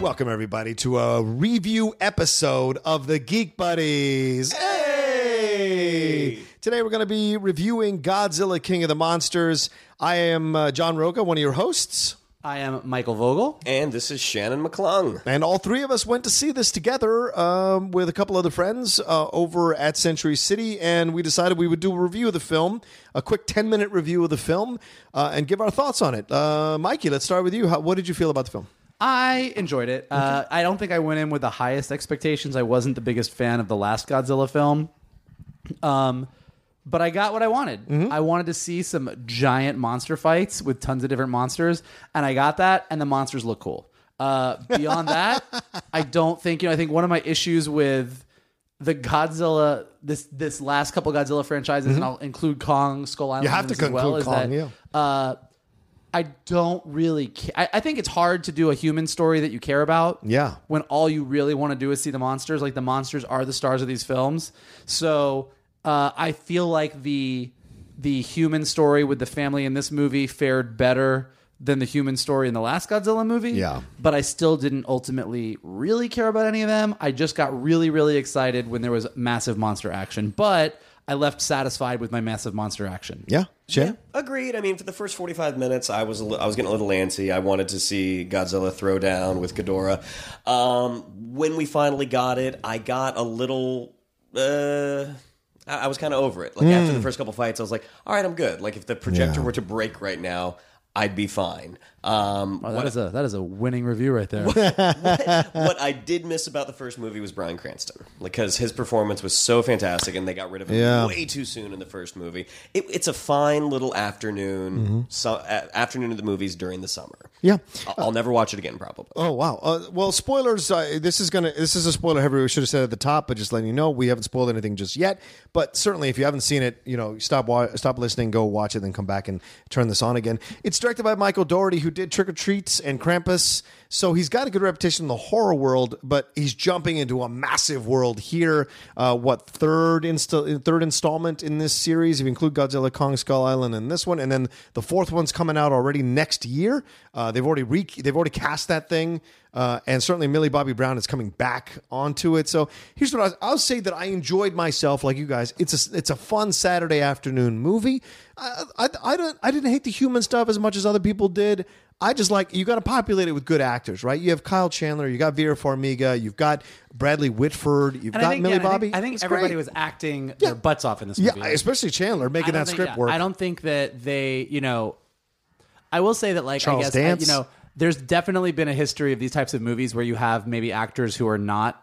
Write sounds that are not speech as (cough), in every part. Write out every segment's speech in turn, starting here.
Welcome, everybody, to a review episode of the Geek Buddies. Hey! Today, we're going to be reviewing Godzilla King of the Monsters. I am uh, John Rocha, one of your hosts. I am Michael Vogel. And this is Shannon McClung. And all three of us went to see this together um, with a couple other friends uh, over at Century City, and we decided we would do a review of the film, a quick 10 minute review of the film, uh, and give our thoughts on it. Uh, Mikey, let's start with you. How, what did you feel about the film? I enjoyed it. Uh, I don't think I went in with the highest expectations. I wasn't the biggest fan of the last Godzilla film. Um, but I got what I wanted. I wanted to see some giant monster fights with tons of different monsters, and I got that, and the monsters look cool. Uh, beyond (laughs) that, I don't think, you know, I think one of my issues with the Godzilla, this this last couple Godzilla franchises, and I'll include Kong, Skull Island, You have to as well, include is Kong, that, yeah. uh, I don't really care. I, I think it's hard to do a human story that you care about. Yeah. When all you really want to do is see the monsters. Like the monsters are the stars of these films. So uh, I feel like the the human story with the family in this movie fared better than the human story in the last Godzilla movie. Yeah. But I still didn't ultimately really care about any of them. I just got really, really excited when there was massive monster action. But I left satisfied with my massive monster action. Yeah, Shannon? Agreed. I mean, for the first 45 minutes, I was a li- I was getting a little antsy. I wanted to see Godzilla throw down with Ghidorah. Um, when we finally got it, I got a little. Uh, I I was kind of over it. Like after the first couple fights, I was like, "All right, I'm good." Like if the projector Yeah. were to break right now, I'd be fine. Um, Oh, that is a that is a winning review right there. (laughs) what I did miss about the first movie was Bryan Cranston because his performance was so fantastic, and they got rid of him Yeah. way too soon in the first movie. It, it's a fine little afternoon, so, uh, afternoon of the movies during the summer. Yeah. I'll, I'll never watch it again, probably. Oh wow! Uh, well, spoilers. Uh, this is gonna. This is a spoiler heavy. We should have said at the top, but just letting you know, we haven't spoiled anything just yet. But certainly, if you haven't seen it, you know, stop wa- stop listening, go watch it, then come back and turn this on again. It's directed by Michael Dougherty, who did Trick or Treats and Krampus. So he's got a good reputation in the horror world, but he's jumping into a massive world here. Uh, what third insta- third installment in this series? If you include Godzilla, Kong, Skull Island, and this one, and then the fourth one's coming out already next year. Uh, they've already re- they've already cast that thing, uh, and certainly Millie Bobby Brown is coming back onto it. So here's what I was, I'll say that I enjoyed myself, like you guys. It's a it's a fun Saturday afternoon movie. I I, I don't I didn't hate the human stuff as much as other people did. I just like you got to populate it with good actors, right? You have Kyle Chandler, you got Vera Farmiga, you've got Bradley Whitford, you've And got think, Millie yeah, and I Bobby. think, I think everybody great. was acting Yeah. their butts off in this movie, yeah, especially Chandler making that think- script yeah, work. I don't think that they, you know, I will say that like Charles I guess I- you know, there's definitely been a history of these types of movies where you have maybe actors who are not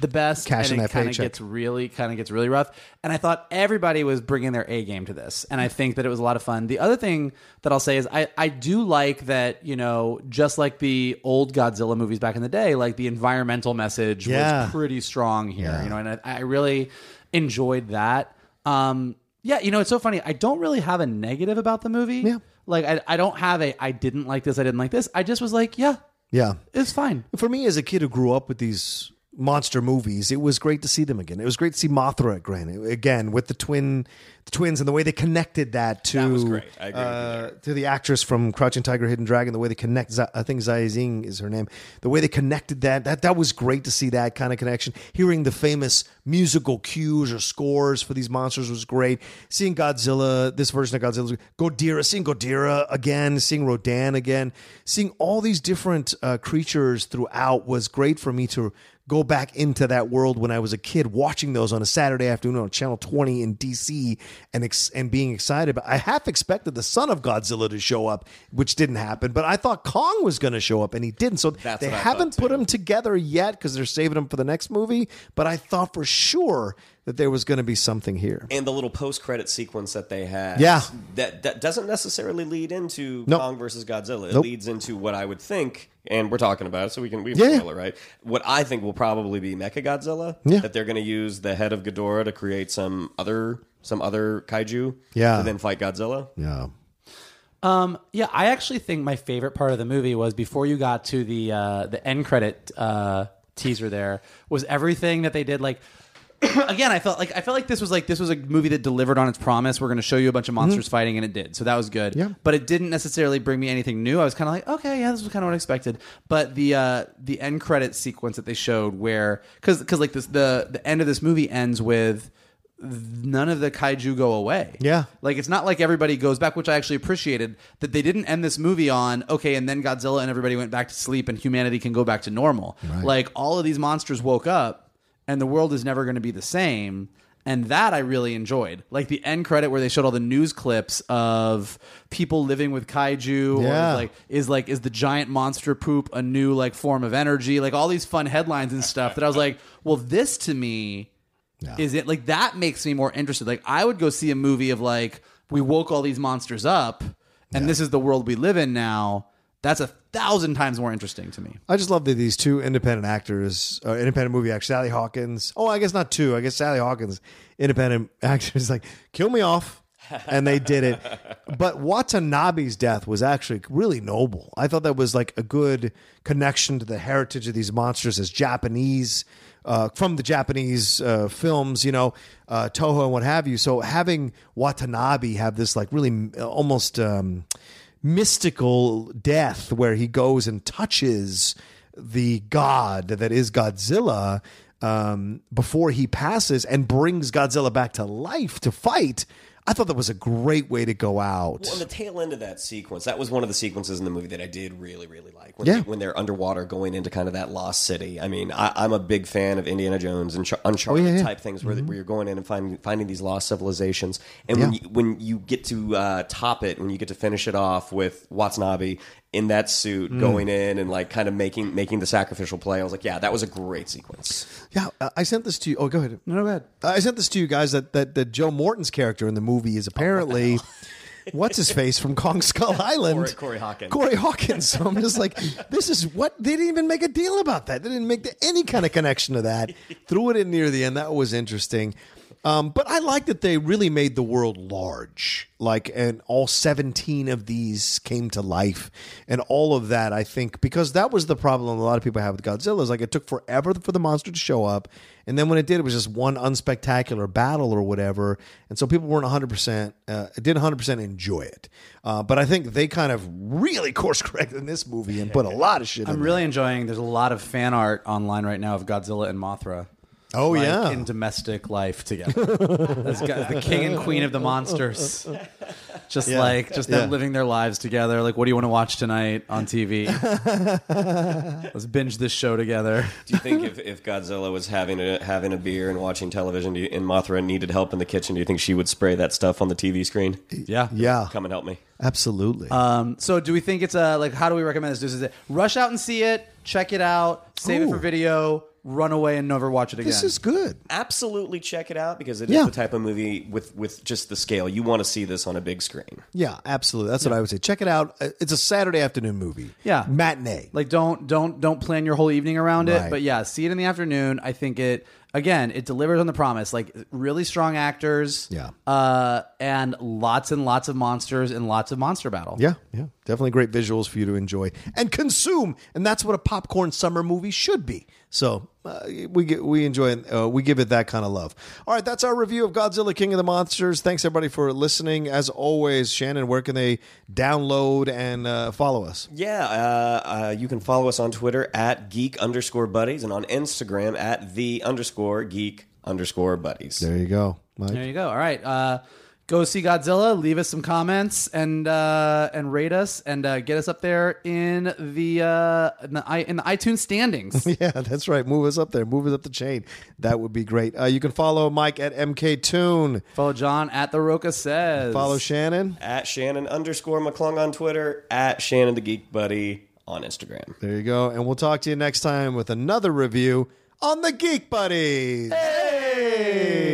the best, Cashing and that it kind of paycheck. gets really, kind of gets really rough. And I thought everybody was bringing their A game to this, and I think that it was a lot of fun. The other thing that I'll say is I, I do like that you know, just like the old Godzilla movies back in the day, like the environmental message Yeah. was pretty strong here. You know, and I, I really enjoyed that. Um, Yeah, you know, it's so funny. I don't really have a negative about the movie. Yeah. Like I, I don't have a I didn't like this, I didn't like this. I just was like, yeah, Yeah. it's fine. For me, as a kid who grew up with these monster movies, it was great to see them again. It was great to see Mothra again, again with the twin, the twins, and the way they connected that to That was great. I agree uh, to the actress from Crouching Tiger, Hidden Dragon. The way they connect, I think Zai Zing is her name. The way they connected that, that that was great to see that kind of connection. Hearing the famous musical cues or scores for these monsters was great. Seeing Godzilla, this version of Godzilla, Godira, seeing Godira again, seeing Rodan again, seeing all these different uh, creatures throughout was great for me to go back into that world when I was a kid, watching those on a Saturday afternoon on Channel 20 in DC, and ex- and being excited. But I half expected the son of Godzilla to show up, which didn't happen. But I thought Kong was going to show up, and he didn't. So That's they haven't put them together yet because they're saving them for the next movie. But I thought for sure that there was going to be something here. and the little post-credit sequence that they had Yeah. that that doesn't necessarily lead into Nope. kong versus godzilla it Nope. leads into what i would think and we're talking about it so we can we can yeah. spoil it right what i think will probably be mecha godzilla Yeah. that they're going to use the head of Ghidorah to create some other some other kaiju Yeah. to then fight godzilla Yeah. Um, yeah, I actually think my favorite part of the movie was before you got to the uh, the end credit uh, teaser. There was everything that they did. Like (clears throat) again, I felt like I felt like this was like this was a movie that delivered on its promise. We're going to show you a bunch of monsters fighting, and it did. So that was good. Yeah. But it didn't necessarily bring me anything new. I was kind of like, okay, yeah, this was kind of what I expected. But the uh, the end credit sequence that they showed, where because because like this the the end of this movie ends with none of the kaiju go away. Yeah. Like it's not like everybody goes back, which I actually appreciated that they didn't end this movie on okay, and then Godzilla and everybody went back to sleep and humanity can go back to normal. Like all of these monsters woke up and the world is never going to be the same. And that I really enjoyed. Like the end credit where they showed all the news clips of people living with kaiju Yeah. or like is like is the giant monster poop a new like form of energy? Like all these fun headlines and stuff that I was like, well, this to me is it like that makes me more interested like i would go see a movie of like we woke all these monsters up and this is the world we live in now that's a thousand times more interesting to me I just love that these two independent actors, uh, independent movie actors, Sally Hawkins. Oh, I guess not two. I guess Sally Hawkins, independent (laughs) actors, like kill me off, and they did it. (laughs) But Watanabe's death was actually really noble. I thought that was like a good connection to the heritage of these monsters as Japanese. Uh, from the Japanese uh, films, you know, uh, Toho and what have you. So having Watanabe have this like really almost um, mystical death where he goes and touches the god that is Godzilla um, before he passes and brings Godzilla back to life to fight. I thought that was a great way to go out. Well, on the tail end of that sequence, that was one of the sequences in the movie that I did really, really like. When, Yeah. they, when they're underwater going into kind of that lost city. I mean, I, I'm a big fan of Indiana Jones and Ch- Uncharted Oh, yeah, yeah. type things where, where you're going in and finding finding these lost civilizations. And when you, when you get to uh, top it, when you get to finish it off with Watanabe in that suit Mm. going in and like kind of making making the sacrificial play, I was like, yeah, that was a great sequence. yeah, uh, I sent this to you. Oh, go ahead. no no, bad I sent this to you guys that that, that Joe Morton's character in the movie is apparently (laughs) what's his face from Kong Skull (laughs) Island, Corey- Corey Hawkins. Corey Hawkins. So I'm just like, this is what they didn't even make a deal about that. They didn't make the, any kind of connection to that. (laughs) Threw it in near the end. That was interesting. Um, but I like that they really made the world large. Like, and all 17 of these came to life. And all of that, I think, because that was the problem a lot of people have with Godzilla is like it took forever for the monster to show up. And then when it did, it was just one unspectacular battle or whatever. And so people weren't 100%, uh, didn't 100% enjoy it. Uh, but I think they kind of really (laughs) course corrected in this movie and put a lot of shit i'm really enjoying there's a lot of fan art online right now of godzilla and mothra Oh, like, yeah. in domestic life together (laughs) as, as the king and queen of the monsters (laughs) just like just them Yeah. living their lives together like what do you want to watch tonight on tv (laughs) let's binge this show together Do you think if, if Godzilla was having a having a beer and watching television, do you, and Mothra needed help in the kitchen, do you think she would spray that stuff on the TV screen? yeah Yeah, Come and help me. absolutely. Um, so do we think it's a like? How do we recommend this? Is it rush out and see it, check it out, save it for video, run away and never watch it again? this is good. Absolutely check it out because it is Yeah. the type of movie with with just the scale you want to see this on a big screen. Yeah, absolutely. That's what I would say. Check it out. Uh, It's a Saturday afternoon movie. Yeah. matinee. like don't don't don't plan your whole evening around it, Right. but yeah, see it in the afternoon. I think it. again, it delivers on the promise. Like really strong actors, Yeah. uh, and lots and lots of monsters and lots of monster battle. Yeah, yeah. Definitely great visuals for you to enjoy and consume. And that's what a popcorn summer movie should be. So uh, we get, we enjoy it. Uh, we give it that kind of love. All right, that's our review of Godzilla King of the Monsters. Thanks everybody for listening. As always, Shannon, where can they download and uh, follow us? Yeah, uh, uh, you can follow us on Twitter at geek underscore buddies and on Instagram at the underscore geek underscore buddies. There you go, Mike. There you go. All right. Go see Godzilla. Leave us some comments and uh, and rate us and uh, get us up there in the uh, in the, i- in the iTunes standings. (laughs) Yeah, that's right. Move us up there. Move us up the chain. That would be great. Uh, you can follow Mike at MK Toon. Follow John at the Rocha says. Follow Shannon. At Shannon underscore McClung on Twitter, at Shannon the Geek Buddy on Instagram. There you go. And we'll talk to you next time with another review on the Geek Buddies. Hey!